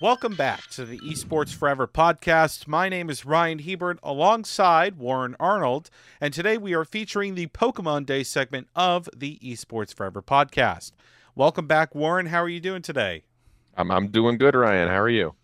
Welcome back to the Esports Forever podcast. My name is Ryan Hebert alongside Warren Arnold, and today we are featuring the Pokemon Day segment of the Esports Forever podcast. Welcome back, Warren. How are you doing today? I'm, I'm doing good, Ryan. How are you?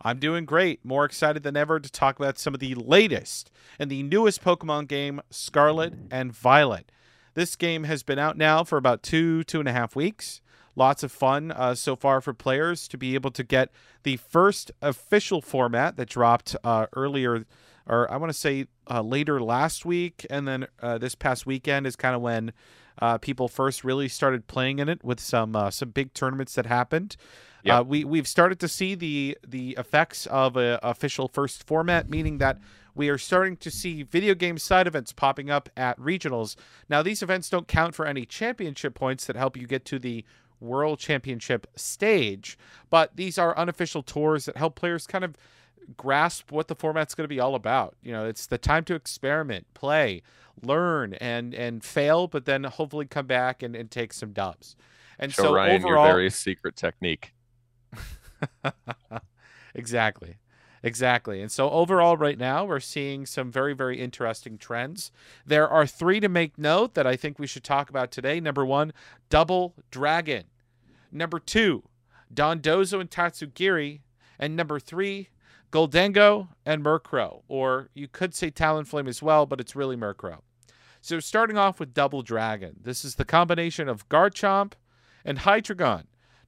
I'm doing great. More excited than ever to talk about some of the latest and the newest Pokemon game, Scarlet and Violet. This game has been out now for about two, two and a half weeks. Lots of fun uh, so far for players to be able to get the first official format that dropped uh, earlier, or I want to say uh, later last week, and then uh, this past weekend is kind of when uh, people first really started playing in it with some uh, some big tournaments that happened. Yep. Uh, we we've started to see the the effects of a official first format, meaning that we are starting to see video game side events popping up at regionals. Now, these events don't count for any championship points that help you get to the world championship stage, but these are unofficial tours that help players kind of grasp what the format's going to be all about. You know, it's the time to experiment, play, learn, and and fail, but then hopefully come back and, and take some dubs. And Show so Ryan overall, your very secret technique. exactly. Exactly. And so overall, right now, we're seeing some very, very interesting trends. There are three to make note that I think we should talk about today. Number one, Double Dragon. Number two, Dondozo and Tatsugiri. And number three, Gholdengo and Murkrow. Or you could say Talonflame as well, but it's really Murkrow. So starting off with Double Dragon. This is the combination of Garchomp and Hydreigon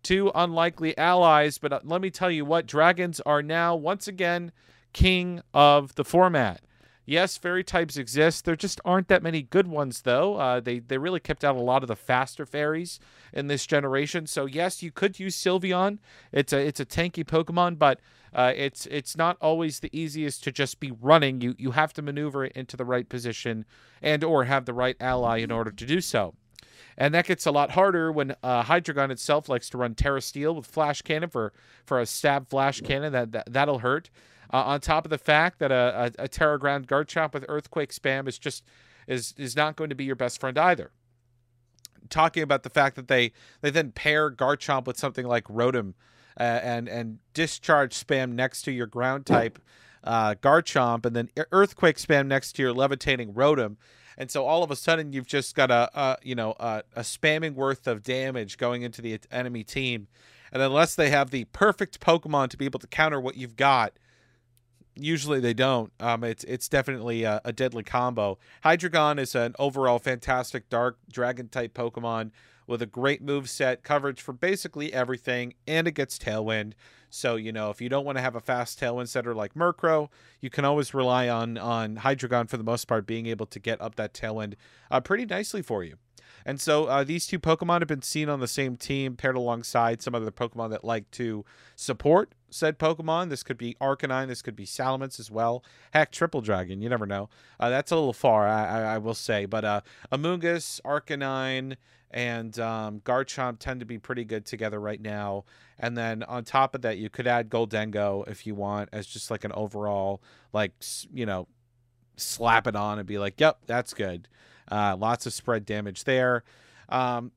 two unlikely allies. But uh, let me tell you what, dragons are now once again king of the format. Yes, fairy types exist. There just aren't that many good ones, though. Uh, they they really kept out a lot of the faster fairies in this generation. So yes, you could use Sylveon. It's a it's a tanky Pokemon, but uh, it's it's not always the easiest to just be running. You you have to maneuver it into the right position and or have the right ally in order to do so. And that gets a lot harder when uh, Hydreigon itself likes to run Tera Steel with Flash Cannon for, for a stab Flash Cannon. That, that, that'll hurt. Uh, on top of the fact that a, a, a Tera Ground Garchomp with Earthquake Spam is just is is not going to be your best friend either. Talking about the fact that they they then pair Garchomp with something like Rotom uh, and and discharge spam next to your ground type uh, Garchomp, and then Earthquake spam next to your levitating Rotom and so all of a sudden you've just got a, a you know a, a spamming worth of damage going into the enemy team, and unless they have the perfect Pokemon to be able to counter what you've got, usually they don't. Um, it's it's definitely a, a deadly combo. Hydreigon is an overall fantastic dark dragon type Pokemon with a great move set, coverage for basically everything, and it gets Tailwind. So you know, if you don't want to have a fast Tailwind setter like Murkrow, you can always rely on on Hydreigon for the most part being able to get up that Tailwind uh, pretty nicely for you. And so uh, these two Pokemon have been seen on the same team, paired alongside some other Pokemon that like to support said Pokemon. This could be Arcanine, this could be Salamence as well. Heck, Triple Dragon, you never know. Uh, that's a little far, I, I, I will say. But uh, Amoonguss, Arcanine, and um, Garchomp tend to be pretty good together right now. And then on top of that, you could add Gholdengo if you want as just like an overall, like, you know, slap it on and be like, yep, that's good. Uh, lots of spread damage there. Um,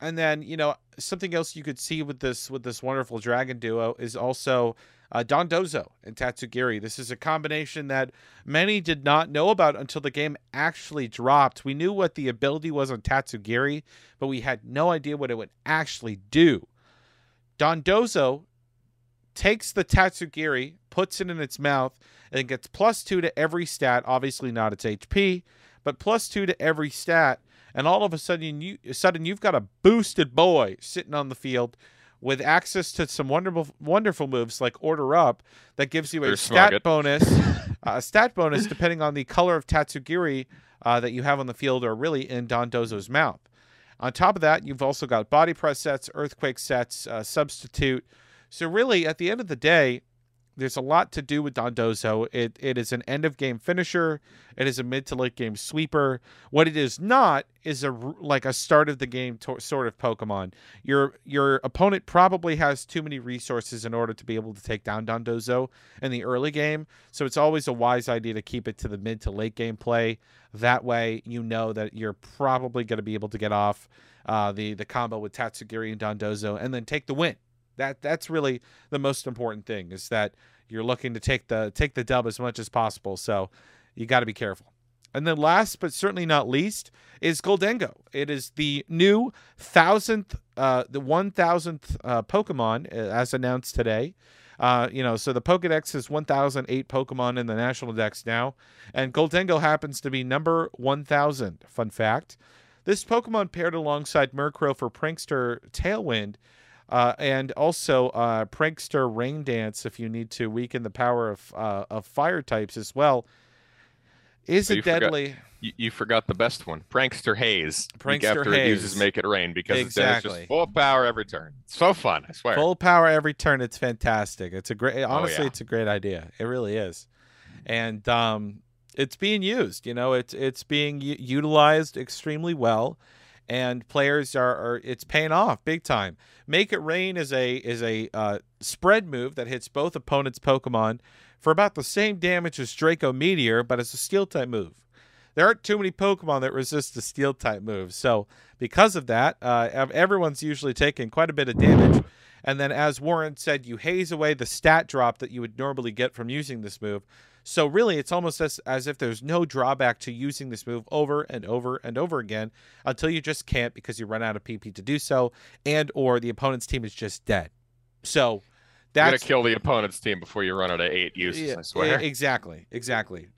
and then, you know, something else you could see with this with this wonderful dragon duo is also uh, Dondozo and Tatsugiri. This is a combination that many did not know about until the game actually dropped. We knew what the ability was on Tatsugiri, but we had no idea what it would actually do. Dondozo takes the Tatsugiri, puts it in its mouth, and gets plus two to every stat. Obviously, not its HP, but plus two to every stat. And all of a sudden, you sudden you've got a boosted boy sitting on the field with access to some wonderful wonderful moves like order up that gives you a There's stat bonus a stat bonus depending on the color of tatsugiri uh, that you have on the field or really in dondozo's mouth on top of that you've also got body press sets earthquake sets uh, substitute so really at the end of the day there's a lot to do with Dondozo. It it is an end of game finisher. It is a mid to late game sweeper. What it is not is a like a start of the game to- sort of Pokemon. Your your opponent probably has too many resources in order to be able to take down Dondozo in the early game. So it's always a wise idea to keep it to the mid to late game play. That way, you know that you're probably going to be able to get off uh, the the combo with Tatsugiri and Dondozo, and then take the win That that's really the most important thing is that you're looking to take the take the dub as much as possible. So you got to be careful. And then last but certainly not least is Gholdengo. It is the new thousandth, uh, the one thousandth uh, Pokemon uh, as announced today. Uh, you know, so the Pokedex is 1,008 Pokemon in the National Dex now, and Gholdengo happens to be number 1,000. Fun fact. This Pokemon paired alongside Murkrow for Prankster Tailwind, uh, and also uh, Prankster Rain Dance if you need to weaken the power of uh, of fire types as well. Is Oh, it you forgot- deadly? You, you forgot the best one, Prankster Haze. Prankster after it uses Make It Rain because then it's Exactly. just full power every turn. So fun, I swear. Full power every turn. It's fantastic. It's a great. Honestly, Oh, yeah. it's a great idea. It really is, and um, it's being used. You know, it's it's being utilized extremely well, and players are, are it's paying off big time. Make it rain is a is a uh, spread move that hits both opponents' Pokemon for about the same damage as Draco Meteor, but it's a Steel type move. There aren't too many Pokemon that resist the Steel type move, so because of that, uh, everyone's usually taking quite a bit of damage. And then, as Warren said, you haze away the stat drop that you would normally get from using this move. So really, it's almost as, as if there's no drawback to using this move over and over and over again until you just can't because you run out of PP to do so, and or the opponent's team is just dead. So that's you gotta kill the opponent's team before you run out of eight uses. yeah, I swear. Exactly. Exactly.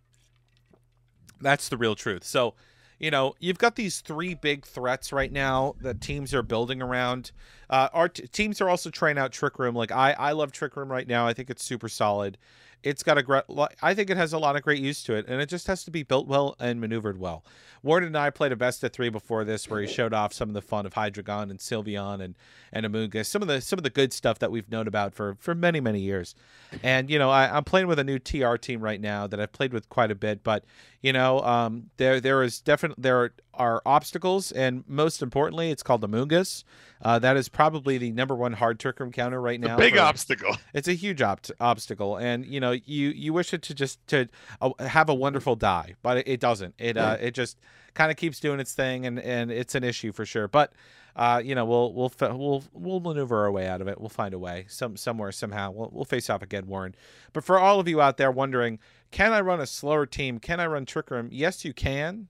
That's the real truth. So, you know, you've got these three big threats right now that teams are building around. Uh, our t- teams are also trying out Trick Room. Like I, I love Trick Room right now. I think it's super solid. It's got a great. I think it has a lot of great use to it, and it just has to be built well and maneuvered well. Warren and I played a best of three before this, where he showed off some of the fun of Hydreigon and Sylveon and and Amoonguss, some of the some of the good stuff that we've known about for for many many years. And you know, I, I'm playing with a new TR team right now that I've played with quite a bit, but you know, um, there there is definitely there are obstacles, and most importantly, it's called Amoonguss. Uh, that is probably the number one hard trick room counter right The now. big for- obstacle. it's a huge opt- obstacle, and you know you you wish it to just to uh, have a wonderful die, but it, it doesn't. It uh, it just kind of keeps doing its thing, and and it's an issue for sure. But uh, you know we'll we'll we'll we'll maneuver our way out of it. We'll find a way some somewhere somehow. We'll we'll face off again, Warren. But for all of you out there wondering, can I run a slower team? Can I run Trick Room? Yes, you can.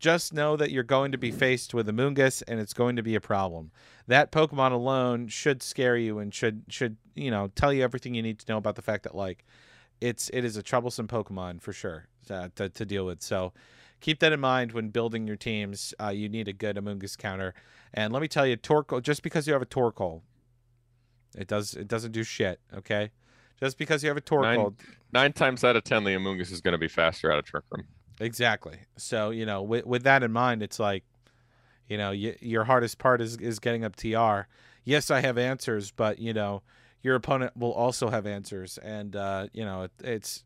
Just know that you're going to be faced with Amoonguss, and it's going to be a problem that Pokemon alone should scare you and should should you know tell you everything you need to know about the fact that like it's it is a troublesome Pokemon for sure uh, to, to deal with. So keep that in mind when building your teams. Uh, you need a good Amoonguss counter. And let me tell you, Torkoal just because you have a Torkoal, it does it doesn't do shit. Okay, just because you have a Torkoal, Nine times out of ten, the Amoonguss is gonna be faster out of Trick Room. Exactly. So you know, with with that in mind, it's like, you know, y- your hardest part is is getting up TR. Yes, I have answers, but you know, your opponent will also have answers, and uh, you know, it, it's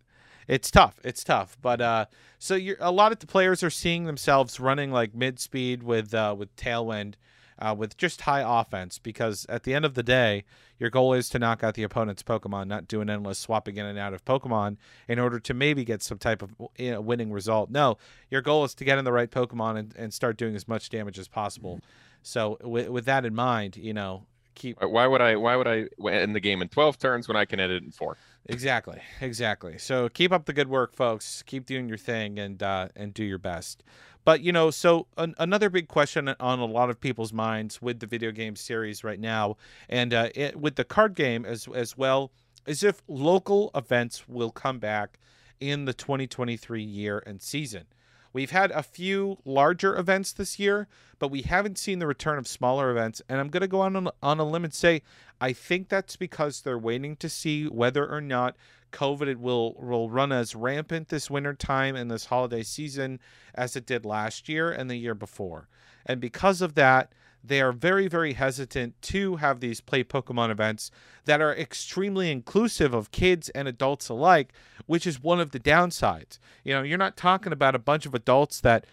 it's tough. It's tough. But uh, so you're a lot of the players are seeing themselves running like mid speed with uh, with Tailwind. Uh, with just high offense, because at the end of the day, your goal is to knock out the opponent's Pokemon, not do an endless swapping in and out of Pokemon in order to maybe get some type of you know, winning result. No, your goal is to get in the right Pokemon and, and start doing as much damage as possible. So with, with that in mind, you know, keep Why would I? Why would I end the game in twelve turns when I can end it in four? exactly, exactly. So keep up the good work, folks. Keep doing your thing and uh, and do your best. But you know, so an, another big question on a lot of people's minds with the video game series right now, and uh, it, with the card game as as well, is if local events will come back in the 2023 year and season. We've had a few larger events this year, but we haven't seen the return of smaller events. And I'm going to go on on- on a limb and say I think that's because they're waiting to see whether or not COVID will will run as rampant this winter time and this holiday season as it did last year and the year before. And because of that, they are very, very hesitant to have these play Pokemon events that are extremely inclusive of kids and adults alike, which is one of the downsides. You know, you're not talking about a bunch of adults that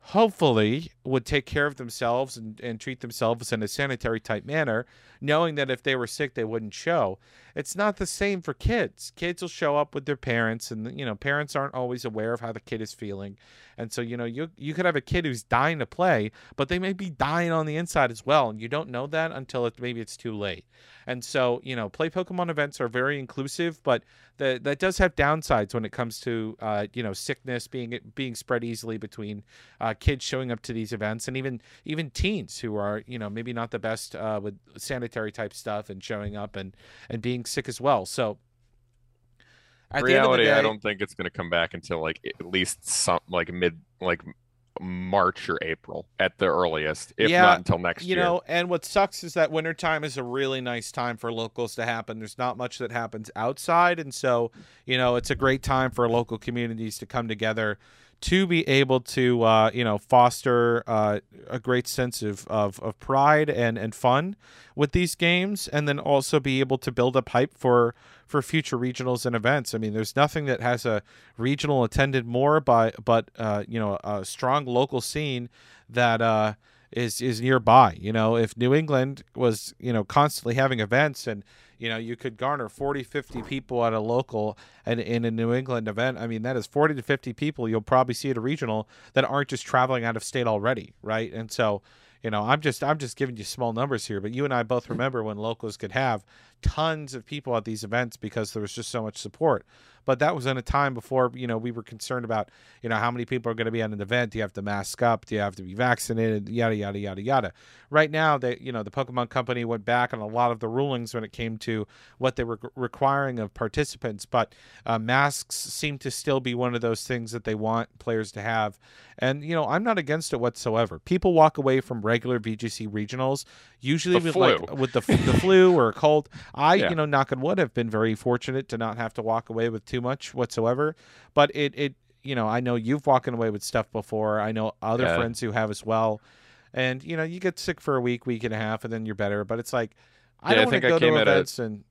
hopefully would take care of themselves and, and treat themselves in a sanitary type manner, knowing that if they were sick, they wouldn't show. It's not the same for kids. Kids will show up with their parents, and you know, parents aren't always aware of how the kid is feeling, and so you know, you you could have a kid who's dying to play, but they may be dying on the inside as well, and you don't know that until it maybe it's too late. And so, you know, play Pokemon events are very inclusive, but the, that does have downsides when it comes to, uh, you know, sickness being being spread easily between uh, kids showing up to these events and even even teens who are, you know, maybe not the best uh, with sanitary type stuff and showing up and and being sick as well. So. At reality, day, I don't think it's going to come back until like at least some like mid like March or April at the earliest, if yeah, not until next you year. You know, and what sucks is that wintertime is a really nice time for locals to happen. There's not much that happens outside, and so you know it's a great time for local communities to come together to be able to uh, you know foster uh, a great sense of, of, of pride and, and fun with these games and then also be able to build up hype for for future regionals and events. I mean there's nothing that has a regional attended more by but uh, you know a strong local scene that uh, is is nearby. You know if new england was you know constantly having events and you know you could garner 40 50 people at a local and in a new england event. I mean that is 40 to 50 people you'll probably see at a regional that aren't just traveling out of state already right? And so you know i'm just i'm just giving you small numbers here but you and i both remember when locals could have tons of people at these events because there was just so much support but that was in a time before you know we were concerned about you know how many people are going to be at an event. Do you have to mask up? Do you have to be vaccinated? Yada yada yada yada. Right now, they you know the Pokemon Company went back on a lot of the rulings when it came to what they were requiring of participants, but uh, masks seem to still be one of those things that they want players to have. And you know I'm not against it whatsoever. People walk away from regular VGC regionals usually the with flu. like with the the flu or a cold. I yeah. you know knock on wood have been very fortunate to not have to walk away with too too much whatsoever. But it it you know I know you've walking away with stuff before. I know other yeah. friends who have as well. And you know you get sick for a week, week and a half, and then you're better. But it's like I yeah, don't want to go to events a, and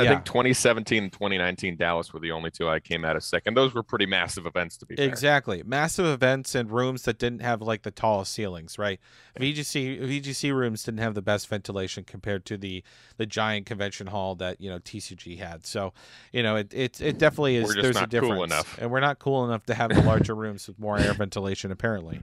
I think 2017 and 2019 Dallas were the only two I came out of second. Those were pretty massive events to be fair. Exactly. Massive events and rooms that didn't have like the tallest ceilings, right? VGC VGC rooms didn't have the best ventilation compared to the the giant convention hall that, you know, TCG had. So, you know, it it, it definitely is there's a difference. Cool and we're not cool enough to have the larger rooms with more air ventilation apparently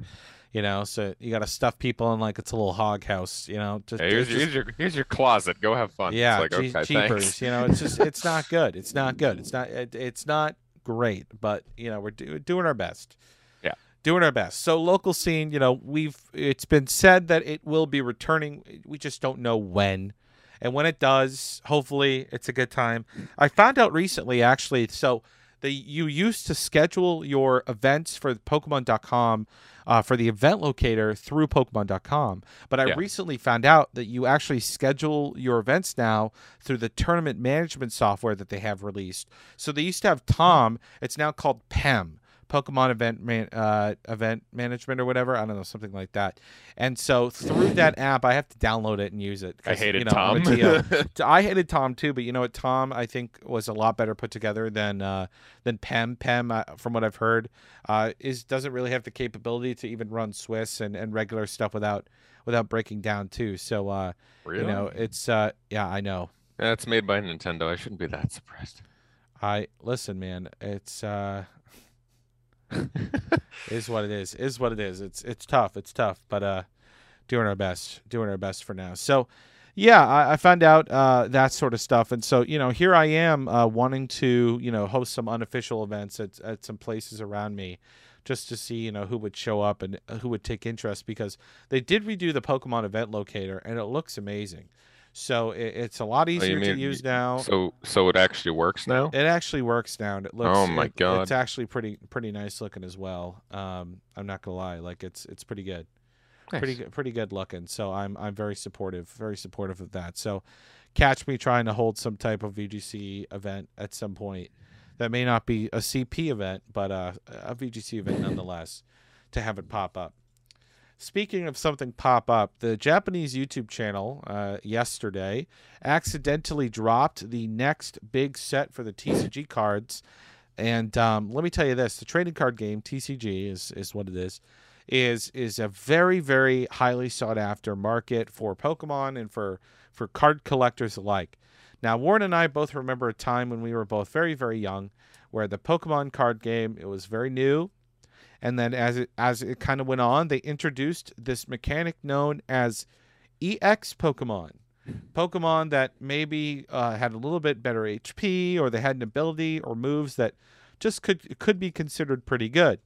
you know so you got to stuff people in like it's a little hog house you know just, hey, here's, just, here's, your here's your closet. Go have fun. Yeah it's like, okay, cheapers you know it's just it's not good. It's not good. It's not it, it's not great but you know we're do, doing our best. Yeah. Doing our best. So local scene you know we've it's been said that it will be returning. We just don't know when. And when it does hopefully it's a good time. I found out recently actually so they you used to schedule your events for pokemon.com uh, for the event locator through Pokemon.com. But I yeah. recently found out that you actually schedule your events now through the tournament management software that they have released. So they used to have Tom. It's now called PEM. Pokemon event man, uh, event management or whatever. I don't know, something like that. And so through that app, I have to download it and use it. I hated you know, Tom. I hated Tom too, but you know what? Tom I think was a lot better put together than uh, than Pem. Pem, uh, from what I've heard, uh, is doesn't really have the capability to even run Swiss and, and regular stuff without without breaking down too. So uh, really? you know, it's uh, yeah, I know. That's made by Nintendo. I shouldn't be that surprised. I listen, man. It's uh, is what it is. Is what it is. It's it's tough. It's tough, but uh, doing our best. Doing our best for now. So, yeah, I, I found out uh, that sort of stuff, and so you know, here I am uh, wanting to you know host some unofficial events at at some places around me. Just to see, you know, who would show up and uh, who would take interest because they did redo the Pokemon event locator and it looks amazing. So it, it's a lot oh, easier mean, to use now. So so it actually works now. It actually works now. It looks. Oh my it, god! It's actually pretty pretty nice looking as well. Um, I'm not gonna lie, like it's it's pretty good. Nice. Pretty pretty good looking. So I'm I'm very supportive, very supportive of that. So catch me trying to hold some type of VGC event at some point. That may not be a CP event, but uh, a VGC event nonetheless, to have it pop up. Speaking of something pop up, the Japanese YouTube channel uh, yesterday accidentally dropped the next big set for the TCG cards. And um, let me tell you this the trading card game, TCG, is, is what it is. is is a very very highly sought after market for Pokemon and for for card collectors alike. Now, Warren and I both remember a time when we were both very very young, where the Pokemon card game it was very new, and then as it as it kind of went on, they introduced this mechanic known as EX Pokemon. Pokemon that maybe uh, had a little bit better HP, or they had an ability or moves that just could could be considered pretty good.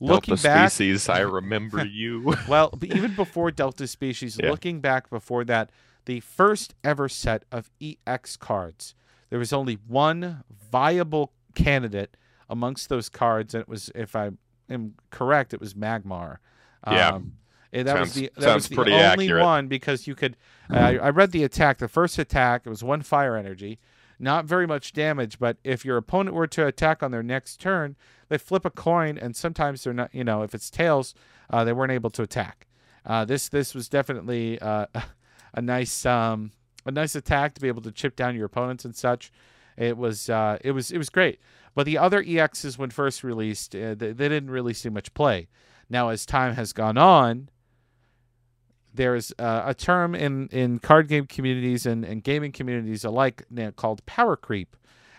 Looking Delta back, species, I remember you. well, even before Delta species, yeah. looking back before that, the first ever set of EX cards, there was only one viable candidate amongst those cards, and it was, if I am correct, it was Magmar. Yeah. Um, that sounds, was the that was the only accurate. one because you could. Uh, I read the attack. The first attack it was one fire energy, not very much damage. But if your opponent were to attack on their next turn, they flip a coin, and sometimes they're not. You know, if it's tails, uh, they weren't able to attack. Uh, this this was definitely uh, a nice um, a nice attack to be able to chip down your opponents and such. It was uh, it was it was great. But the other EXs, when first released, uh, they, they didn't really see much play. Now, as time has gone on, there's uh, a term in, in card game communities and, and gaming communities alike called power creep,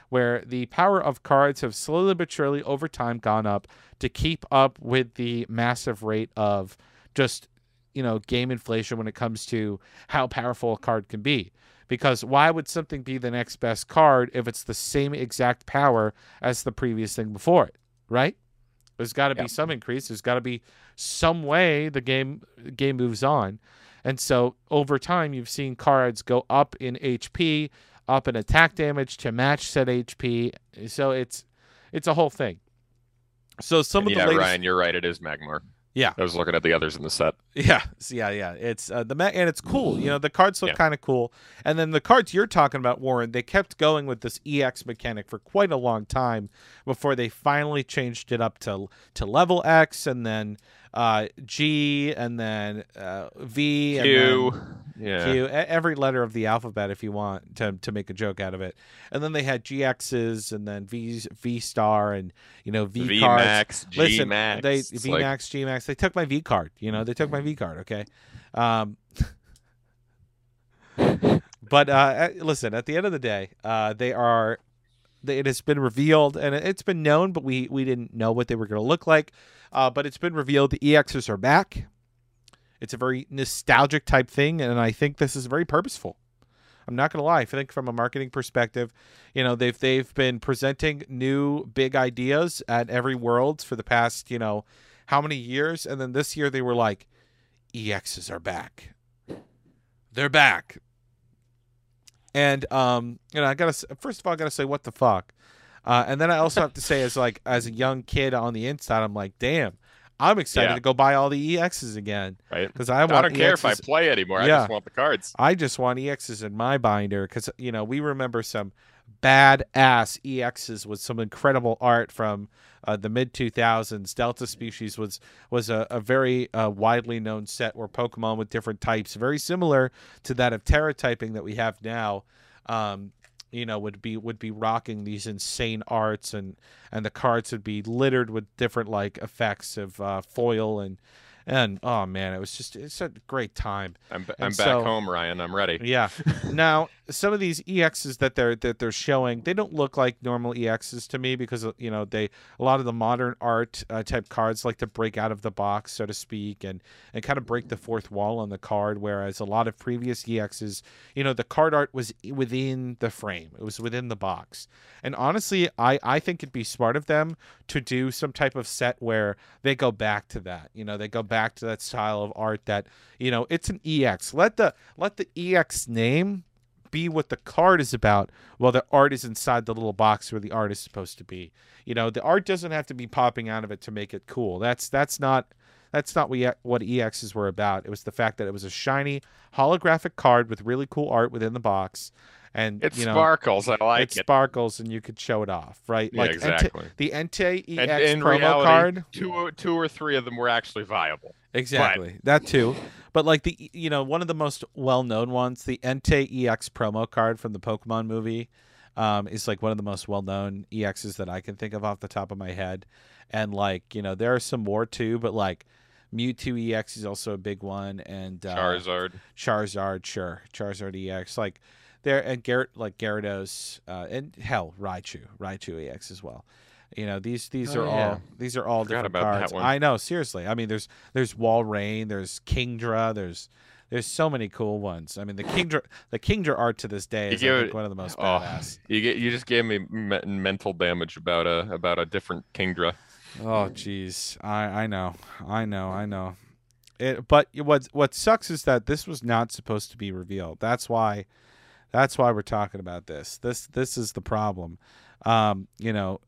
where the power of cards have slowly but surely over time gone up to keep up with the massive rate of just you know game inflation when it comes to how powerful a card can be because why would something be the next best card if it's the same exact power as the previous thing before it right? There's got to be some increase. There's got to be some way the game game moves on. And so over time you've seen cards go up in hp up in attack damage to match said hp so it's it's a whole thing. So some and of yeah, the latest... Ryan, you're right. It is Magmar. Yeah, I was looking at the others in the set. Yeah, yeah, yeah. It's uh, the and it's cool. You know, the cards look yeah. kind of cool. And then the cards you're talking about, Warren, they kept going with this EX mechanic for quite a long time before they finally changed it up to to level X, and then uh, G, and then uh, V, Q, and yeah. Q, every letter of the alphabet if you want to to make a joke out of it. And then they had GXs, and then V V Star, and you know V, v cards. Max, G listen, Max. They V like... Max, G Max. They took my V card. You know, they took my V card. Okay. Um, but uh, listen, at the end of the day, uh, they are. It has been revealed, and it's been known, but we we didn't know what they were going to look like. Uh, but it's been revealed the EXs are back. It's a very nostalgic type thing, and I think this is very purposeful. I'm not gonna lie. I think from a marketing perspective, you know, they've they've been presenting new big ideas at every Worlds for the past, you know, how many years, and then this year they were like, EXs are back. They're back. And um, you know, I gotta first of all, I gotta say, what the fuck? Uh, and then I also have to say, as like as a young kid on the inside, I'm like, damn, I'm excited yeah. to go buy all the EXs again. Right. Because I, I don't EXs. care if I play anymore. Yeah. I just want the cards. I just want EXs in my binder because you know we remember some badass EXs with some incredible art from uh, the mid 2000s. Delta Species was was a, a very uh, widely known set where Pokemon with different types, very similar to that of Tera typing that we have now. Um, you know would be would be rocking these insane arts and and the cards would be littered with different like effects of uh, foil and and oh man, it was just it's a great time. I'm, I'm back so, home, Ryan. I'm ready. Yeah. now some of these EXs that they're that they're showing, they don't look like normal EXs to me because you know they a lot of the modern art uh, type cards like to break out of the box, so to speak, and and kind of break the fourth wall on the card. Whereas a lot of previous EXs, you know, the card art was within the frame, it was within the box. And honestly, I I think it'd be smart of them to do some type of set where they go back to that. You know, they go back to that style of art that you know it's an EX. Let the let the EX name be what the card is about while the art is inside the little box where the art is supposed to be. You know, the art doesn't have to be popping out of it to make it cool. That's that's not that's not what what EXs were about. It was the fact that it was a shiny holographic card with really cool art within the box and it you know, sparkles. I like it. It sparkles, and you could show it off, right? Yeah, like exactly. the Entei EX and promo reality, card. Two, two or three of them were actually viable. Exactly, but... that too. But like the, you know, one of the most well-known ones, the Entei EX promo card from the Pokemon movie, um, is like one of the most well-known EXs that I can think of off the top of my head. And like, you know, there are some more too, but like Mewtwo EX is also a big one, and uh, Charizard. Charizard, sure, Charizard EX, like there, and Garrett, like Gyarados, uh, and hell, Raichu, Raichu EX as well. You know these these Oh, are yeah. all these are all Forgot different about that cards. one. I know, seriously. I mean, there's there's Walrein, there's Kingdra, there's there's so many cool ones. I mean, the Kingdra the Kingdra art to this day is give I think, one of the most Oh, badass. you get you just gave me me- mental damage about a about a different Kingdra. Oh, jeez. I I know, I know, I know. It, but what what sucks is that this was not supposed to be revealed. That's why, that's why we're talking about this. This this is the problem. Um, you know,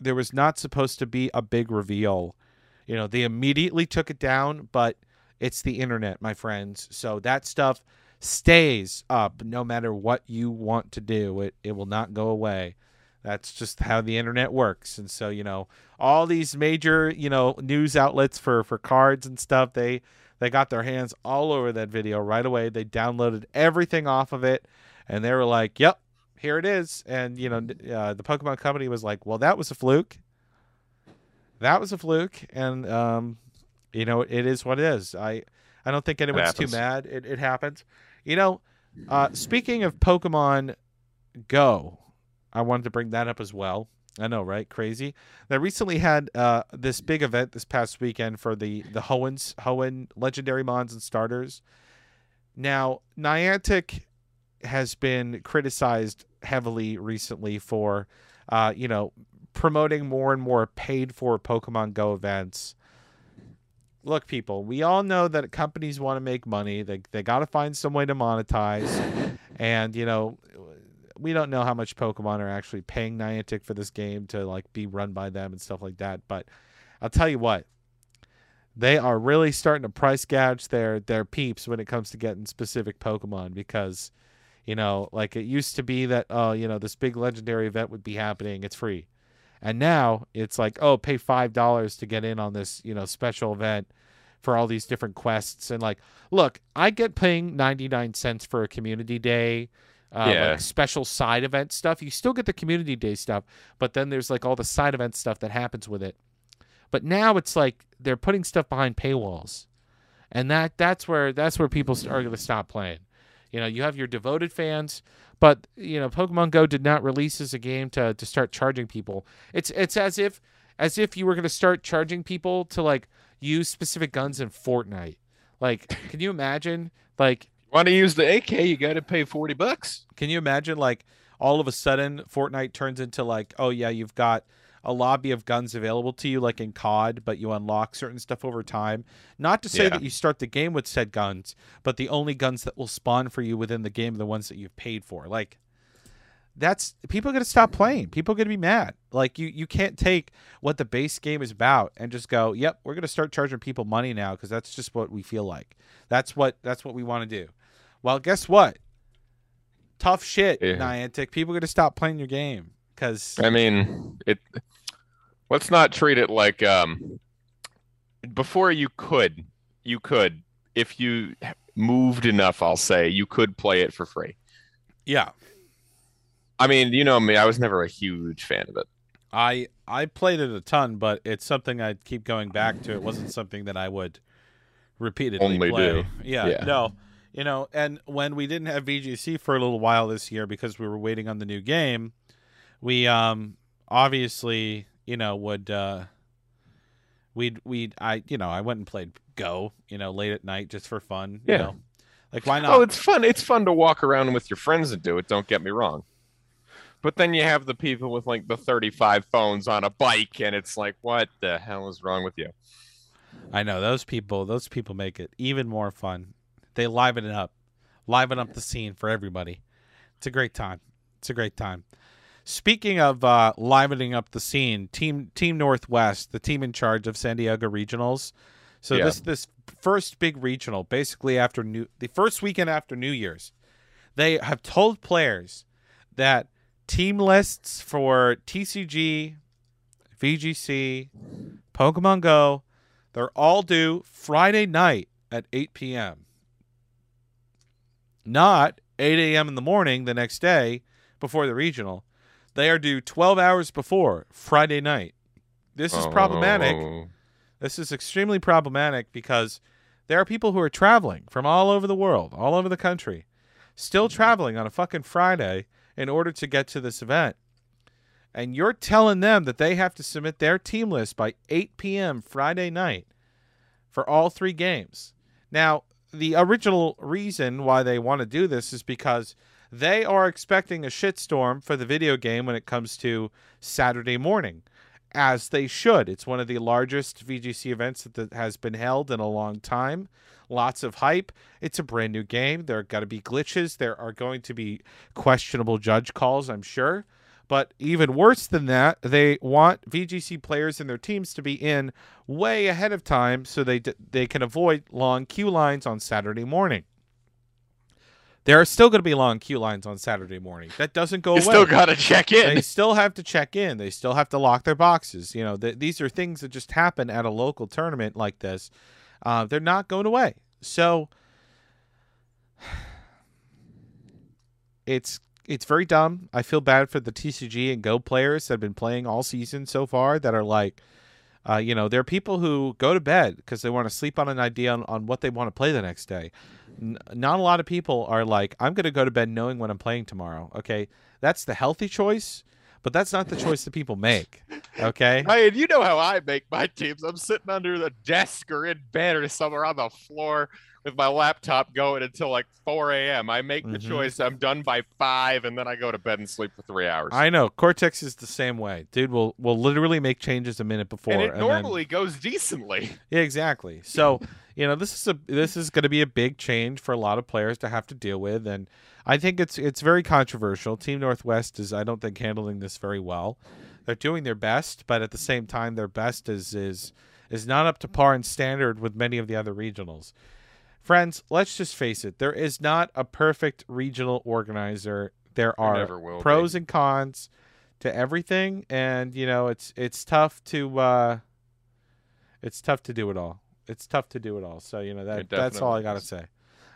there was not supposed to be a big reveal. You know, they immediately took it down, but it's the internet, my friends. So that stuff stays up no matter what you want to do. It it will not go away. That's just how the internet works. And so, you know, all these major, you know, news outlets for for cards and stuff, they they got their hands all over that video right away. They downloaded everything off of it and they were like, "Yep, here it is." And, you know, uh, the Pokemon company was like, "Well, that was a fluke." That was a fluke and um you know, it is what it is. I I don't think anyone's too mad. It it happens. You know, uh speaking of Pokemon Go, I wanted to bring that up as well. I know, right? Crazy. They recently had uh, this big event this past weekend for the the Hoenns Hoenn legendary mons and starters. Now, Niantic has been criticized heavily recently for, uh, you know, promoting more and more paid for Pokemon Go events. Look, people, we all know that companies want to make money. They they got to find some way to monetize, and you know, we don't know how much Pokemon are actually paying Niantic for this game to like be run by them and stuff like that. But I'll tell you what, they are really starting to price gouge their their peeps when it comes to getting specific Pokemon because, you know, like it used to be that oh you know this big legendary event would be happening, it's free, and now it's like oh pay five dollars to get in on this you know special event for all these different quests and like look I get paying ninety nine cents for a community day uh, Yeah. like special side event stuff. You still get the community day stuff, but then there's like all the side event stuff that happens with it. But now it's like they're putting stuff behind paywalls, and that that's where that's where people are going to stop playing. You know, you have your devoted fans, but you know, Pokemon Go did not release as a game to to start charging people. It's it's as if as if you were going to start charging people to like use specific guns in Fortnite. Like, can you imagine? Like, Want to use the AK? You got to pay forty bucks. can you imagine like all of a sudden Fortnite turns into like, oh yeah, you've got a lobby of guns available to you like in COD, but you unlock certain stuff over time. Not to say Yeah. that you start the game with said guns, but the only guns that will spawn for you within the game are the ones that you've paid for. Like that's people are gonna stop playing. People are gonna be mad. Like you, you can't take what the base game is about and just go, "Yep, we're gonna start charging people money now because that's just what we feel like. That's what that's what we want to do." Well, guess what? Tough shit, Yeah. Niantic. People are gonna stop playing your game because I mean, it. Let's not treat it like um. Before you could, you could, if you moved enough, I'll say you could play it for free. yeah, I mean, you know me, I was never a huge fan of it. I I played it a ton, but it's something I'd keep going back to. It wasn't something that I would repeatedly Only play. do. Yeah, Yeah. no, you know. And when we didn't have VGC for a little while this year because we were waiting on the new game, we um obviously you know would uh we'd we'd I you know I went and played Go you know late at night just for fun. You Yeah. know, like why not? Oh, it's fun. It's fun to walk around with your friends and do it. Don't get me wrong. But then you have the people with like the 35 phones on a bike, and it's like, what the hell is wrong with you? I know those people. Those people make it even more fun. They liven it up, liven up the scene for everybody. It's a great time. It's a great time. Speaking of uh, livening up the scene, Team Team Northwest, the team in charge of San Diego Regionals. So Yeah. this this first big regional, basically after new the first weekend after New Year's, they have told players that team lists for TCG, VGC, Pokemon Go, they're all due Friday night at 8 p.m. Not 8 a.m. in the morning the next day before the regional. They are due 12 hours before Friday night. This is problematic. Oh, This is extremely problematic because there are people who are traveling from all over the world, all over the country, still traveling on a fucking Friday in order to get to this event. And you're telling them that they have to submit their team list by 8 p.m. Friday night for all three games. Now, the original reason why they want to do this is because they are expecting a shitstorm for the video game when it comes to Saturday morning, as they should. It's one of the largest VGC events that has been held in a long time. Lots of hype. It's a brand new game. There are going to be glitches. There are going to be questionable judge calls, I'm sure. But even worse than that, they want VGC players and their teams to be in way ahead of time so they they can avoid long queue lines on Saturday morning. There are still going to be long queue lines on Saturday morning. That doesn't go You away. still got to check in. they still have to check in. They still have to lock their boxes. You know, th- these are things that just happen at a local tournament like this. Uh, they're not going away. So it's it's very dumb. I feel bad for the TCG and Go players that have been playing all season so far that are like, uh, you know, there are people who go to bed because they want to sleep on an idea on, on what they want to play the next day. N- not a lot of people are like, I'm going to go to bed knowing what I'm playing tomorrow. Okay. That's the healthy choice, but that's not the choice that people make. Okay. Ryan, you know how I make my teams. I'm sitting under the desk or in bed or somewhere on the floor with my laptop going until like 4 a.m. I make the Mhm. choice. I'm done by five, and then I go to bed and sleep for three hours. I know. Cortex is the same way. Dude will will literally make changes a minute before. and it then- normally goes decently. Yeah, exactly. So, you know, this is a this is going to be a big change for a lot of players to have to deal with, and I think it's it's very controversial. Team Northwest is, I don't think, handling this very well. They're doing their best, but at the same time, their best is is is not up to par and standard with many of the other regionals. Friends, let's just face it. There is not a perfect regional organizer. There are will be. pros and cons to everything, and you know, it's it's tough to uh, it's tough to do it all. It's tough to do it all. So you know that that's all I gotta say.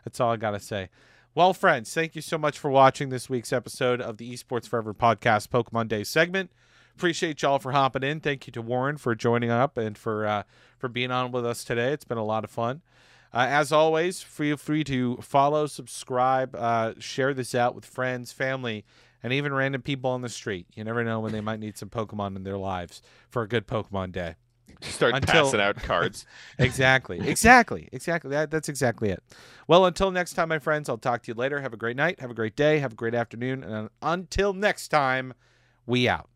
That's all I gotta say. Well, friends, thank you so much for watching this week's episode of the Esports Forever podcast Pokemon Day segment. Appreciate y'all for hopping in. Thank you to Warren for joining up and for uh, for being on with us today. It's been a lot of fun. Uh, as always, feel free to follow, subscribe, uh, share this out with friends, family, and even random people on the street. You never know when they might need some Pokemon in their lives for a good Pokemon day. Start Until- passing out cards. Exactly. exactly. Exactly. That, that's exactly it. Well, until next time, my friends, I'll talk to you later. Have a great night. Have a great day. Have a great afternoon. And until next time, we out.